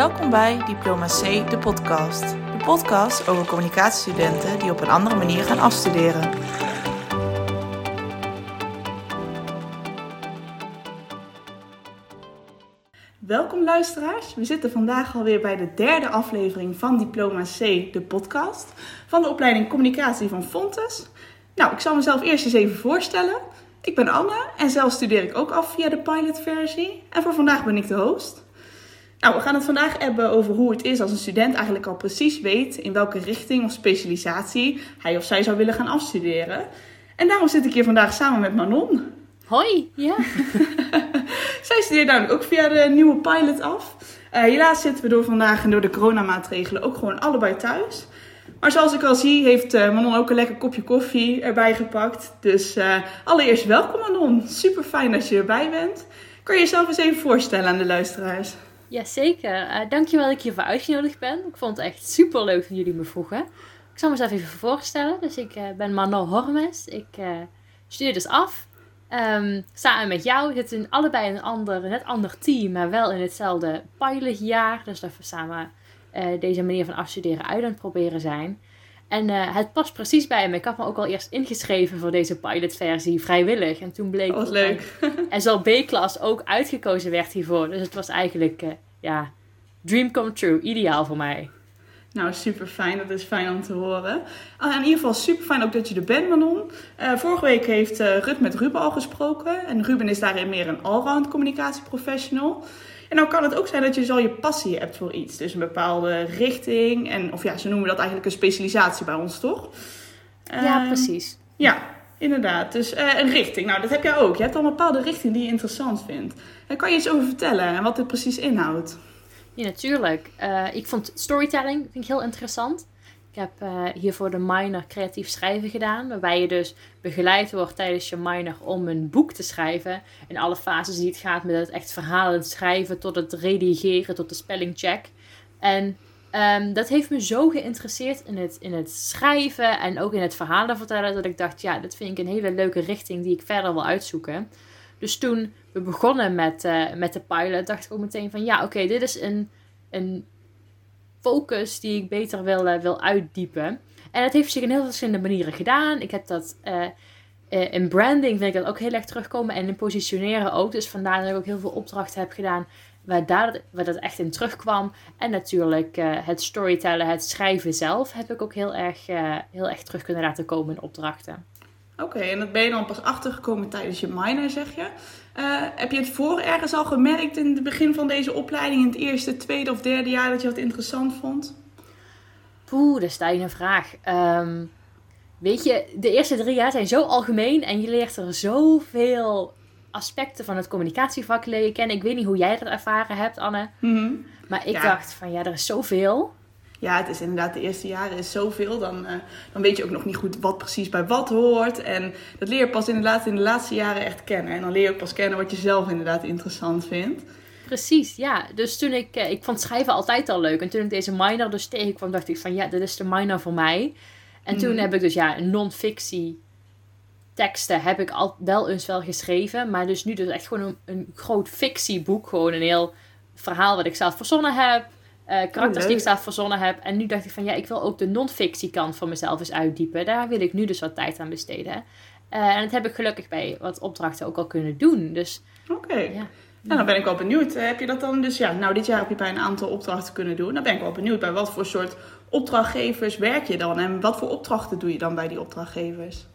Welkom bij Diploma C, de podcast. De podcast over communicatiestudenten die op een andere manier gaan afstuderen. Welkom luisteraars. We zitten vandaag alweer bij de derde aflevering van Diploma C, de podcast, van de opleiding Communicatie van Fontes. Nou, ik zal mezelf eerst eens even voorstellen. Ik ben Anne en zelf studeer ik ook af via de pilotversie. En voor vandaag ben ik de host. Nou, we gaan het vandaag hebben over hoe het is als een student eigenlijk al precies weet in welke richting of specialisatie hij of zij zou willen gaan afstuderen. En daarom zit ik hier vandaag samen met Manon. Hoi, ja. Zij studeert namelijk ook via de nieuwe pilot af. Uh, helaas zitten we door vandaag en door de coronamaatregelen ook gewoon allebei thuis. Maar zoals ik al zie, heeft uh, Manon ook een lekker kopje koffie erbij gepakt. Dus uh, allereerst welkom Manon. Super fijn dat je erbij bent. Kan je jezelf eens even voorstellen aan de luisteraars? Jazeker. Uh, dankjewel dat ik hiervoor uitgenodigd ben. Ik vond het echt super leuk dat jullie me vroegen. Ik zal mezelf even voorstellen. Dus ik ben Manon Hormes. Ik studeer dus af. Um, samen met jou zitten in allebei een ander, net ander team, maar wel in hetzelfde pilotjaar. Dus dat we samen deze manier van afstuderen uit aan het proberen zijn. En uh, het past precies bij me. Ik had me ook al eerst ingeschreven voor deze pilotversie vrijwillig. En toen bleek dat oh, leuk. SLB-klas ook uitgekozen werd hiervoor. Dus het was eigenlijk, uh, ja, dream come true. Ideaal voor mij. Nou, super fijn. Dat is fijn om te horen. Uh, in ieder geval super fijn ook dat je er bent, Manon. Uh, vorige week heeft uh, Rut met Ruben al gesproken. En Ruben is daarin meer een allround communicatieprofessional. En dan kan het ook zijn dat je zo je passie hebt voor iets. Dus een bepaalde richting. En, of ja, ze noemen dat eigenlijk een specialisatie bij ons, toch? Ja, ehm, precies. Ja, inderdaad. Dus een richting. Nou, dat heb jij ook. Je hebt al een bepaalde richting die je interessant vindt. Daar kan je iets over vertellen en wat dit precies inhoudt? Ja, natuurlijk. Uh, ik vond storytelling vind ik heel interessant. Ik heb uh, hiervoor de minor creatief schrijven gedaan, waarbij je dus begeleid wordt tijdens je minor om een boek te schrijven. In alle fases die het gaat, met het echt verhalen schrijven, tot het redigeren, tot de spellingcheck. En um, dat heeft me zo geïnteresseerd in het, in het schrijven en ook in het verhalen vertellen, dat ik dacht, ja, dat vind ik een hele leuke richting die ik verder wil uitzoeken. Dus toen we begonnen met, uh, met de pilot, dacht ik ook meteen van ja, oké, dit is een, een focus die ik beter wil, uh, wil uitdiepen. En het heeft zich in heel verschillende manieren gedaan. Ik heb dat uh, in branding vind ik dat ook heel erg terugkomen en in positioneren ook. Dus vandaar dat ik ook heel veel opdrachten heb gedaan waar, daar, waar dat echt in terugkwam. En natuurlijk het storytellen, het schrijven zelf heb ik ook heel erg, heel erg terug kunnen laten komen in opdrachten. Oké, en dat ben je dan pas achtergekomen tijdens je minor, zeg je. Uh, heb je het voor ergens al gemerkt in het begin van deze opleiding, in het eerste, tweede of derde jaar, dat je het interessant vond? Poeh, dat is een vraag. Um, weet je, de eerste drie jaar zijn zo algemeen en je leert er zoveel aspecten van het communicatievak leren kennen. Ik weet niet hoe jij dat ervaren hebt, Anne. Mm -hmm. Maar ik dacht van ja, er is zoveel ja, het is inderdaad de eerste jaren is zoveel. Dan, uh, dan weet je ook nog niet goed wat precies bij wat hoort. En dat leer je pas inderdaad in de laatste jaren echt kennen. En dan leer je ook pas kennen wat je zelf inderdaad interessant vindt. Precies, ja. Dus toen ik, uh, ik vond schrijven altijd al leuk. En toen ik deze minor dus tegenkwam, dacht ik van ja, dit is de minor voor mij. En toen mhm. heb ik dus ja, non-fictie teksten heb ik al wel eens wel geschreven. Maar dus nu dus echt gewoon een, een groot fictieboek. Gewoon een heel verhaal wat ik zelf verzonnen heb uh, karakters die ik zelf verzonnen heb. En nu dacht ik van ja, ik wil ook de non-fictie kant van mezelf eens uitdiepen. Daar wil ik nu dus wat tijd aan besteden. Uh, en dat heb ik gelukkig bij wat opdrachten ook al kunnen doen. Dus, Oké. Ja. Nou, dan ben ik wel benieuwd. Eh, heb je dat dan dus, ja, nou dit jaar heb je bij een aantal opdrachten kunnen doen. Dan ben ik wel benieuwd bij wat voor soort opdrachtgevers werk je dan? En wat voor opdrachten doe je dan bij die opdrachtgevers?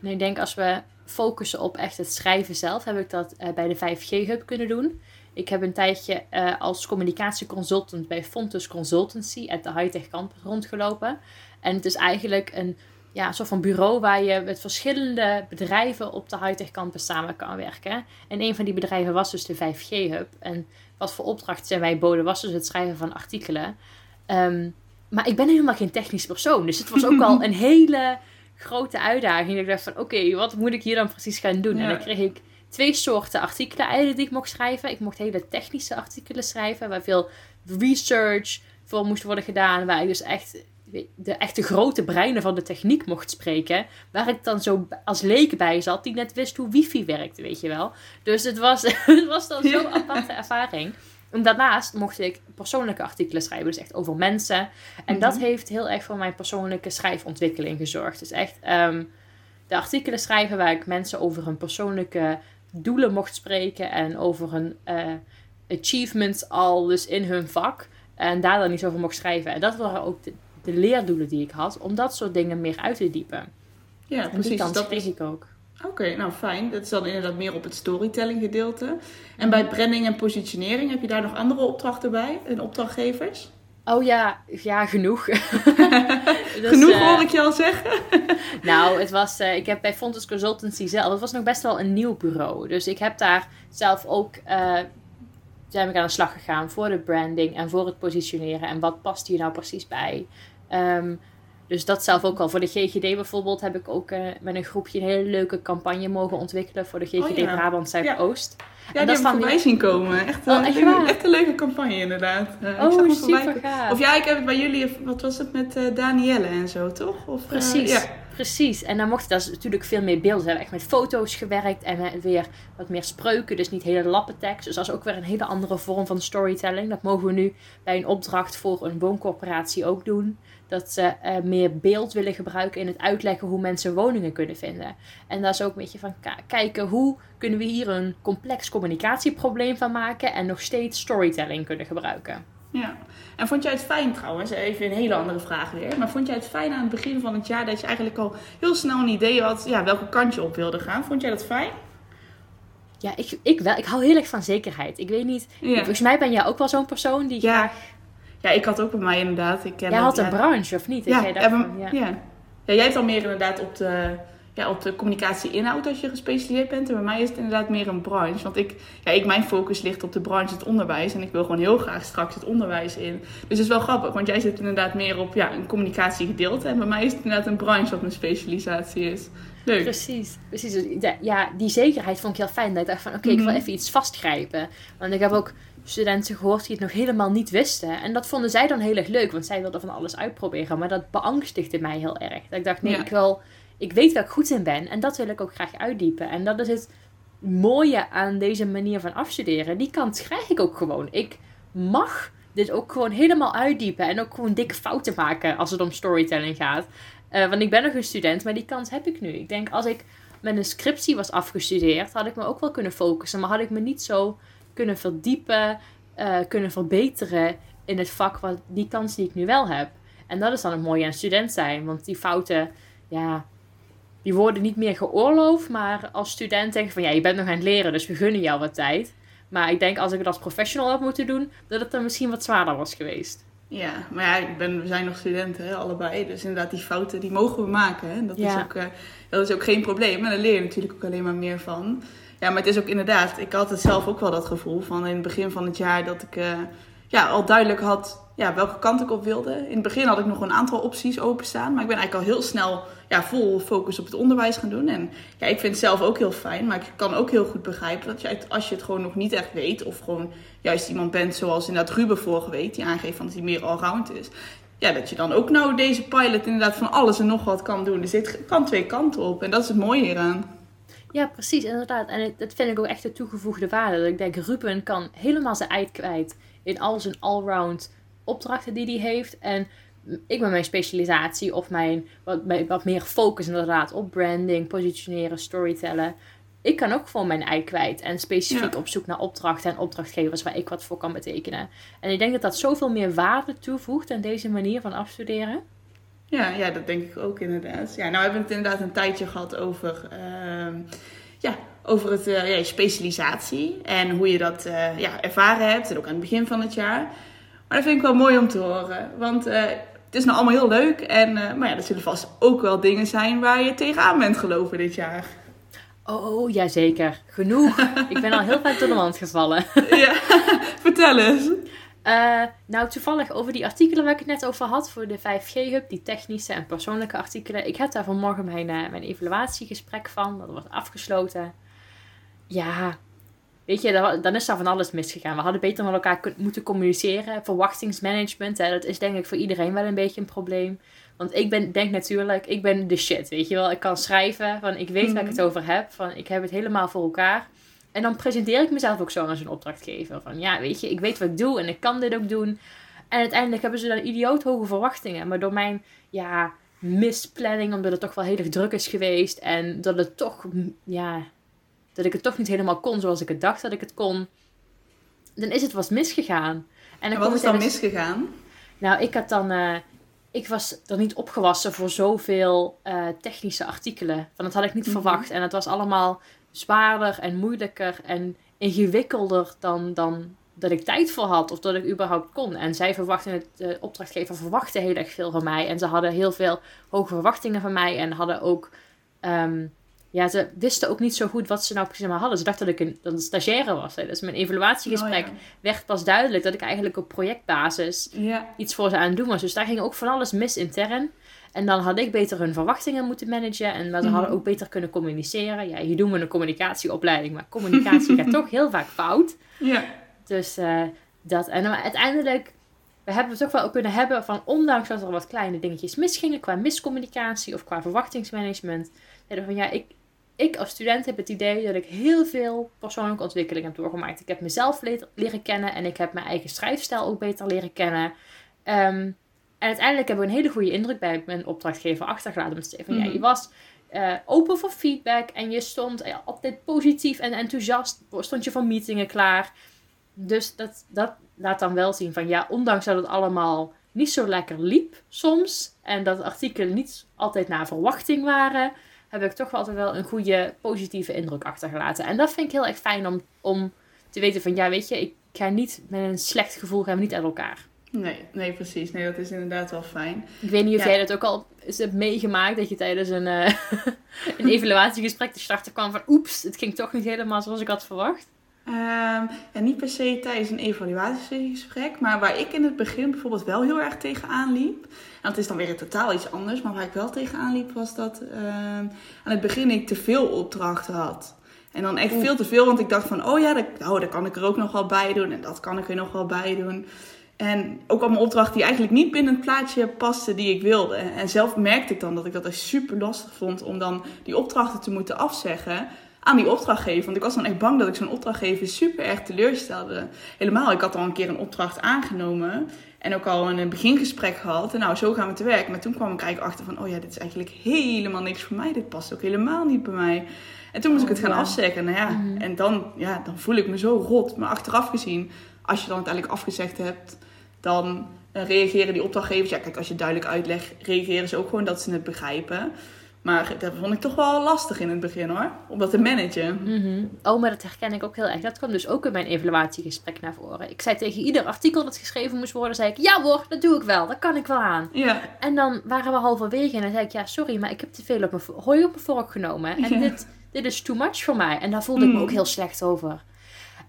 Nou, ik denk als we focussen op echt het schrijven zelf, heb ik dat bij de 5G-hub kunnen doen. Ik heb een tijdje uh, als communicatieconsultant bij Fontus Consultancy at de Hightech Campus rondgelopen. En het is eigenlijk een ja, soort van bureau waar je met verschillende bedrijven op de Hightech Campus samen kan werken. En een van die bedrijven was dus de 5G-hub. En wat voor opdrachten zijn wij boden was dus het schrijven van artikelen. Um, maar ik ben helemaal geen technisch persoon. Dus het was ook al een hele grote uitdaging. Ik dacht van, oké, wat moet ik hier dan precies gaan doen? En dan kreeg ik twee soorten artikelen eigenlijk die ik mocht schrijven. Ik mocht hele technische artikelen schrijven, waar veel research voor moest worden gedaan. Waar ik dus echt de echte grote breinen van de techniek mocht spreken. Waar ik dan zo als leek bij zat, die net wist hoe wifi werkte, weet je wel. Dus het was, het was dan zo'n aparte ervaring. En daarnaast mocht ik persoonlijke artikelen schrijven, dus echt over mensen. En dat Mhm. heeft heel erg voor mijn persoonlijke schrijfontwikkeling gezorgd. Dus echt ehm, de artikelen schrijven waar ik mensen over hun persoonlijke doelen mocht spreken en over hun eh, achievements al dus in hun vak. En daar dan niet over mocht schrijven. En dat waren ook de, de leerdoelen die ik had, om dat soort dingen meer uit te diepen. Ja, En precies. Dat kreeg is... ik ook. Oké, nou fijn. Dat is dan inderdaad meer op het storytelling gedeelte. En bij branding en positionering heb je daar nog andere opdrachten bij? En opdrachtgevers? Oh ja, ja, genoeg. Dus, Genoeg eh, hoor ik je al zeggen. Nou, het was, eh, ik heb bij Fontes Consultancy zelf, het was nog best wel een nieuw bureau. Dus ik heb daar zelf ook, eh zijn ik aan de slag gegaan voor de branding en voor het positioneren. En wat past hier nou precies bij? Ehm, dus dat zelf ook al. Voor de GGD bijvoorbeeld heb ik ook eh, met een groepje een hele leuke campagne mogen ontwikkelen voor de GGD Oh ja. Brabant Zuidoost. Ja, En die dat heb ik voorbij zien komen. Echt, Oh, eh, echt een leuke campagne inderdaad. Eh, ik zag Oh, super gaaf. Of ja, ik heb het bij jullie, wat was het met eh, Danielle en zo, toch? Of, Precies, ja. Precies. En dan mocht dat natuurlijk veel meer beelden. We hebben echt met foto's gewerkt en weer wat meer spreuken. Dus niet hele lappentekst. Dus dat is ook weer een hele andere vorm van storytelling. Dat mogen we nu bij een opdracht voor een wooncorporatie ook doen. Dat ze eh, meer beeld willen gebruiken in het uitleggen hoe mensen woningen kunnen vinden. En dat is ook een beetje van kijken hoe kunnen we hier een complex communicatieprobleem van maken. En nog steeds storytelling kunnen gebruiken. Ja. En vond jij het fijn trouwens, even een hele andere vraag weer. Maar vond jij het fijn aan het begin van het jaar dat je eigenlijk al heel snel een idee had ja, welke kant je op wilde gaan? Vond jij dat fijn? Ja, ik, ik wel. Ik hou heel erg van zekerheid. Ik weet niet. Ja. Volgens mij ben jij ook wel zo'n persoon die Ja. graag Ja, ik had ook bij mij inderdaad. Ik ken Jij dat, had een ja, branche, of niet? Ja, jij ja. ja, jij hebt al meer inderdaad op de, ja, op de communicatie-inhoud als je gespecialiseerd bent. En bij mij is het inderdaad meer een branche. Want ik, ja, ik, mijn focus ligt op de branche het onderwijs. En ik wil gewoon heel graag straks het onderwijs in. Dus het is wel grappig, want jij zit inderdaad meer op ja, een communicatiegedeelte. En bij mij is het inderdaad een branche wat mijn specialisatie is. Leuk. Precies, precies. Dus ja, die zekerheid vond ik heel fijn. Dat ik dacht van, oké, ik wil Mhm. even iets vastgrijpen. Want ik heb ook studenten gehoord die het nog helemaal niet wisten. En dat vonden zij dan heel erg leuk, want zij wilden van alles uitproberen. Maar dat beangstigde mij heel erg. Dat ik dacht, nee, Ja. ik wil... Ik weet waar ik goed in ben en dat wil ik ook graag uitdiepen. En dat is het mooie aan deze manier van afstuderen. Die kant krijg ik ook gewoon. Ik mag dit ook gewoon helemaal uitdiepen. En ook gewoon dikke fouten maken als het om storytelling gaat. Eh, want ik ben nog een student, maar die kans heb ik nu. Ik denk als ik met een scriptie was afgestudeerd, had ik me ook wel kunnen focussen. Maar had ik me niet zo kunnen verdiepen, eh, kunnen verbeteren in het vak, wat, die kans die ik nu wel heb. En dat is dan het mooie aan student zijn. Want die fouten, ja, die worden niet meer geoorloofd. Maar als student denk ik van, ja, je bent nog aan het leren, dus we gunnen jou wat tijd. Maar ik denk als ik het als professional had moeten doen, dat het dan misschien wat zwaarder was geweest. Ja, maar ja, ik ben, we zijn nog studenten, hè, allebei. Dus inderdaad, die fouten die mogen we maken. Hè. Dat, is ook, eh, dat is ook geen probleem. En daar leer je natuurlijk ook alleen maar meer van. Ja, maar het is ook inderdaad, ik had het zelf ook wel dat gevoel van in het begin van het jaar dat ik eh, ja, al duidelijk had ja, welke kant ik op wilde. In het begin had ik nog een aantal opties openstaan. Maar ik ben eigenlijk al heel snel ja, vol focus op het onderwijs gaan doen. En ja, ik vind het zelf ook heel fijn. Maar ik kan ook heel goed begrijpen dat je, als je het gewoon nog niet echt weet. Of gewoon juist iemand bent zoals inderdaad Ruben vorige week. Die aangeeft dat hij meer allround is. Ja, dat je dan ook nou deze pilot inderdaad van alles en nog wat kan doen. Dus dit kan twee kanten op. En dat is het mooie hieraan. Ja, precies, inderdaad. En dat vind ik ook echt de toegevoegde waarde. Dat ik denk, Ruben kan helemaal zijn ei kwijt in al zijn allround opdrachten die hij heeft. En ik met mijn specialisatie of mijn wat, mijn- wat meer focus inderdaad op branding, positioneren, storytellen. Ik kan ook gewoon mijn ei kwijt en specifiek Ja. op zoek naar opdrachten en opdrachtgevers waar ik wat voor kan betekenen. En ik denk dat dat zoveel meer waarde toevoegt aan deze manier van afstuderen. Ja, ja, dat denk ik ook inderdaad. Ja, nou hebben we het inderdaad een tijdje gehad over, ehm, ja, over het, eh, ja, je specialisatie. En hoe je dat eh, ja, ervaren hebt. En ook aan het begin van het jaar. Maar dat vind ik wel mooi om te horen. Want eh, het is nou allemaal heel leuk. En, eh, maar ja, er zullen vast ook wel dingen zijn waar je tegenaan bent gelopen dit jaar. Oh, oh jazeker. Genoeg. ik ben al heel vaak door de mand gevallen. ja, vertel eens. Eh, nou, toevallig over die artikelen waar ik het net over had voor de 5G-hub, die technische en persoonlijke artikelen. Ik heb daar vanmorgen mijn, mijn evaluatiegesprek van, dat wordt afgesloten. Ja, weet je, dan, is daar van alles misgegaan. We hadden beter met elkaar moeten communiceren. Verwachtingsmanagement, hè, dat is denk ik voor iedereen wel een beetje een probleem. Want ik ben, denk natuurlijk, ik ben de shit, weet je wel. Ik kan schrijven, van ik weet waar ik het over heb, van ik heb het helemaal voor elkaar. En dan presenteer ik mezelf ook zo als een opdrachtgever. Van ja, weet je, ik weet wat ik doe en ik kan dit ook doen. En uiteindelijk hebben ze dan idioot hoge verwachtingen. Maar door mijn ja, misplanning, omdat het toch wel heel erg druk is geweest. En dat het toch, ja, dat ik het toch niet helemaal kon zoals ik het dacht dat ik het kon. Dan is het wat misgegaan. En, en wat is dan misgegaan? Nou, ik had dan. Uh, ik was er niet opgewassen voor zoveel uh, technische artikelen. Want dat had ik niet mhm. verwacht. En het was allemaal zwaarder en moeilijker en ingewikkelder dan, dan dat ik tijd voor had of dat ik überhaupt kon. En zij verwachten het, de opdrachtgever verwachtte heel erg veel van mij. En ze hadden heel veel hoge verwachtingen van mij en hadden ook. Um, ja, ze wisten ook niet zo goed wat ze nou precies maar hadden. Ze dachten dat ik een, dat een stagiaire was. Hè. Dus mijn evaluatiegesprek oh, werd pas duidelijk dat ik eigenlijk op projectbasis ja. iets voor ze aan het doen was. Dus daar ging ook van alles mis intern. En dan had ik beter hun verwachtingen moeten managen. En maar ze hadden mhm. ook beter kunnen communiceren. Ja, hier doen we een communicatieopleiding. Maar communicatie gaat toch heel vaak fout. Ja. Dus uh, dat. En dan uiteindelijk... We hebben het toch wel kunnen hebben van... Ondanks dat er wat kleine dingetjes misgingen... Qua miscommunicatie of qua verwachtingsmanagement... Van ja, ik, ik als student heb het idee dat ik heel veel persoonlijke ontwikkeling heb doorgemaakt. Ik heb mezelf leren kennen en ik heb mijn eigen schrijfstijl ook beter leren kennen. Um, en uiteindelijk hebben we een hele goede indruk bij mijn opdrachtgever achtergelaten. Ja, je mhm. was uh, open voor feedback en je stond uh, altijd positief en enthousiast. Stond je voor meetingen klaar. Dus dat, dat laat dan wel zien van ja, ondanks dat het allemaal niet zo lekker liep soms. En dat artikelen niet altijd naar verwachting waren heb ik toch wel altijd wel een goede positieve indruk achtergelaten. En dat vind ik heel erg fijn om, om te weten van ja, weet je, ik ga niet met een slecht gevoel gaan we niet uit elkaar. Nee, nee, precies. Nee, dat is inderdaad wel fijn. Ik weet niet of jij dat ook al eens hebt meegemaakt, dat je tijdens een, uh, een evaluatiegesprek starten kwam van oeps, het ging toch niet helemaal zoals ik had verwacht. Um, ja, niet per se tijdens een evaluatiegesprek, maar waar ik in het begin bijvoorbeeld wel heel erg tegenaan liep. En dat is dan weer totaal iets anders, maar waar ik wel tegenaan liep was dat uh, aan het begin ik te veel opdrachten had. En dan echt veel te veel, want ik dacht van, oh ja, dat, oh, daar kan ik er ook nog wel bij doen en dat kan ik er nog wel bij doen. En ook allemaal opdrachten die eigenlijk niet binnen het plaatje pasten die ik wilde. En zelf merkte ik dan dat ik dat echt super lastig vond om dan die opdrachten te moeten afzeggen aan die opdrachtgever. Want ik was dan echt bang dat ik zo'n opdrachtgever super erg teleurstelde. Helemaal, ik had al een keer een opdracht aangenomen. En ook al een begingesprek gehad. En nou, zo gaan we te werk. Maar toen kwam ik eigenlijk achter van, oh ja, dit is eigenlijk helemaal niks voor mij. Dit past ook helemaal niet bij mij. En toen moest ik het gaan afzeggen. Nou ja, mhm. en dan, ja, dan voel ik me zo rot. Maar achteraf gezien, als je dan uiteindelijk afgezegd hebt, dan reageren die opdrachtgevers. Ja, kijk, als je duidelijk uitlegt, reageren ze ook gewoon dat ze het begrijpen. Maar dat vond ik toch wel lastig in het begin hoor, om dat te managen. Mm Oh, maar dat herken ik ook heel erg. Dat kwam dus ook in mijn evaluatiegesprek naar voren. Ik zei tegen ieder artikel dat geschreven moest worden, zei ik, ja hoor, dat doe ik wel, dat kan ik wel aan. Ja. En dan waren we halverwege en dan zei ik, ja sorry, maar ik heb te veel op mijn hooi op mijn vork genomen. En dit, dit is too much voor mij. En daar voelde ik me mm. ook heel slecht over.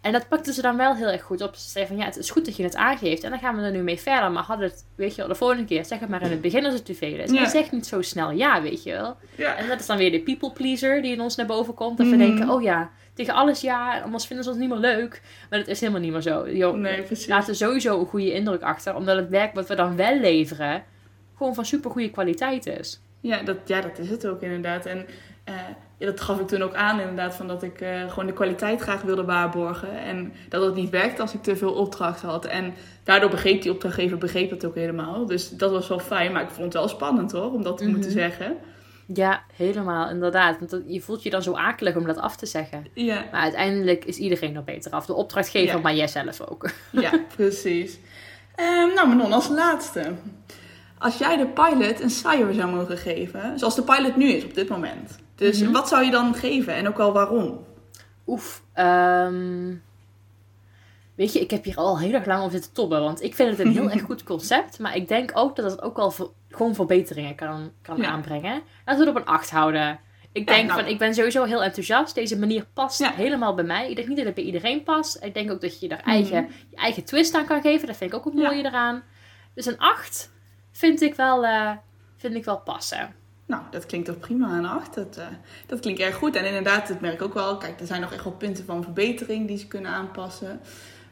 En dat pakte ze dan wel heel erg goed op. Ze zei van ja, het is goed dat je het aangeeft. En dan gaan we er nu mee verder. Maar had het, weet je wel, de volgende keer, zeg het maar in het begin als het te veel is. Ja. En zeg niet zo snel ja, weet je wel. Ja. En dat is dan weer de people pleaser die in ons naar boven komt. Dat we mhm. denken, oh ja, tegen alles ja, anders vinden ze ons niet meer leuk. Maar dat is helemaal niet meer zo. Yo, nee, precies. laten sowieso een goede indruk achter. Omdat het werk wat we dan wel leveren, gewoon van super goede kwaliteit is. Ja dat, ja, dat is het ook inderdaad. En uh, ja, dat gaf ik toen ook aan, inderdaad, van dat ik uh, gewoon de kwaliteit graag wilde waarborgen. En dat het niet werkte als ik te veel opdrachten had. En daardoor begreep die opdrachtgever begreep dat ook helemaal. Dus dat was wel fijn, maar ik vond het wel spannend hoor, om dat te moeten mhm. zeggen. Ja, helemaal, inderdaad. Want je voelt je dan zo akelig om dat af te zeggen. Ja. Maar uiteindelijk is iedereen er beter af. De opdrachtgever, maar jijzelf ook. Ja, precies. Um, nou, Manon, als laatste. Als jij de pilot een cijfer zou mogen geven, zoals de pilot nu is op dit moment. Dus mhm. wat zou je dan geven en ook al waarom? Oef, um, weet je, ik heb hier al heel erg lang over zitten tobben. Want ik vind het een heel erg goed concept. Maar ik denk ook dat het ook wel gewoon verbeteringen kan, kan aanbrengen. Laten we het op een 8 houden. Ik denk nou. van, ik ben sowieso heel enthousiast. Deze manier past helemaal bij mij. Ik denk niet dat het bij iedereen past. Ik denk ook dat je eigen, mhm. je eigen twist aan kan geven. Dat vind ik ook het mooie eraan. Dus een 8 vind ik wel, uh, vind ik wel passen. Nou, dat klinkt toch prima een 8. Dat, uh, dat klinkt erg goed. En inderdaad, dat merk ik ook wel. Kijk, er zijn nog echt wel punten van verbetering die ze kunnen aanpassen.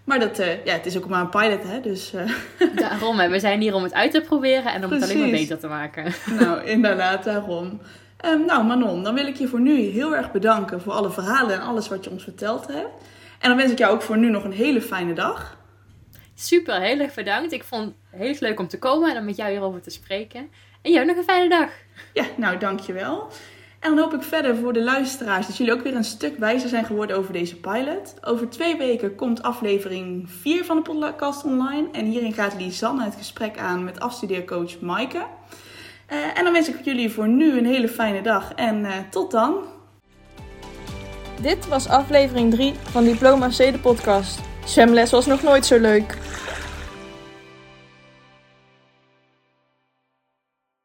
Maar dat, uh, ja, het is ook maar een pilot, hè. Dus, uh... Daarom, hè. we zijn hier om het uit te proberen en om het alleen maar beter te maken. Nou, inderdaad, daarom. Ehm, nou Manon, dan wil ik je voor nu heel erg bedanken voor alle verhalen en alles wat je ons verteld hebt. En dan wens ik jou ook voor nu nog een hele fijne dag. Super, heel erg bedankt. Ik vond het heel leuk om te komen en om met jou hierover te spreken. En jou nog een fijne dag. Ja, nou dankjewel. En dan hoop ik verder voor de luisteraars dat jullie ook weer een stuk wijzer zijn geworden over deze pilot. Over twee weken komt aflevering 4 van de podcast online. En hierin gaat Lisanne het gesprek aan met afstudeercoach Maaike. Uh, en dan wens ik jullie voor nu een hele fijne dag en uh, tot dan. Dit was aflevering 3 van Diploma C de podcast. Zwemles was nog nooit zo leuk.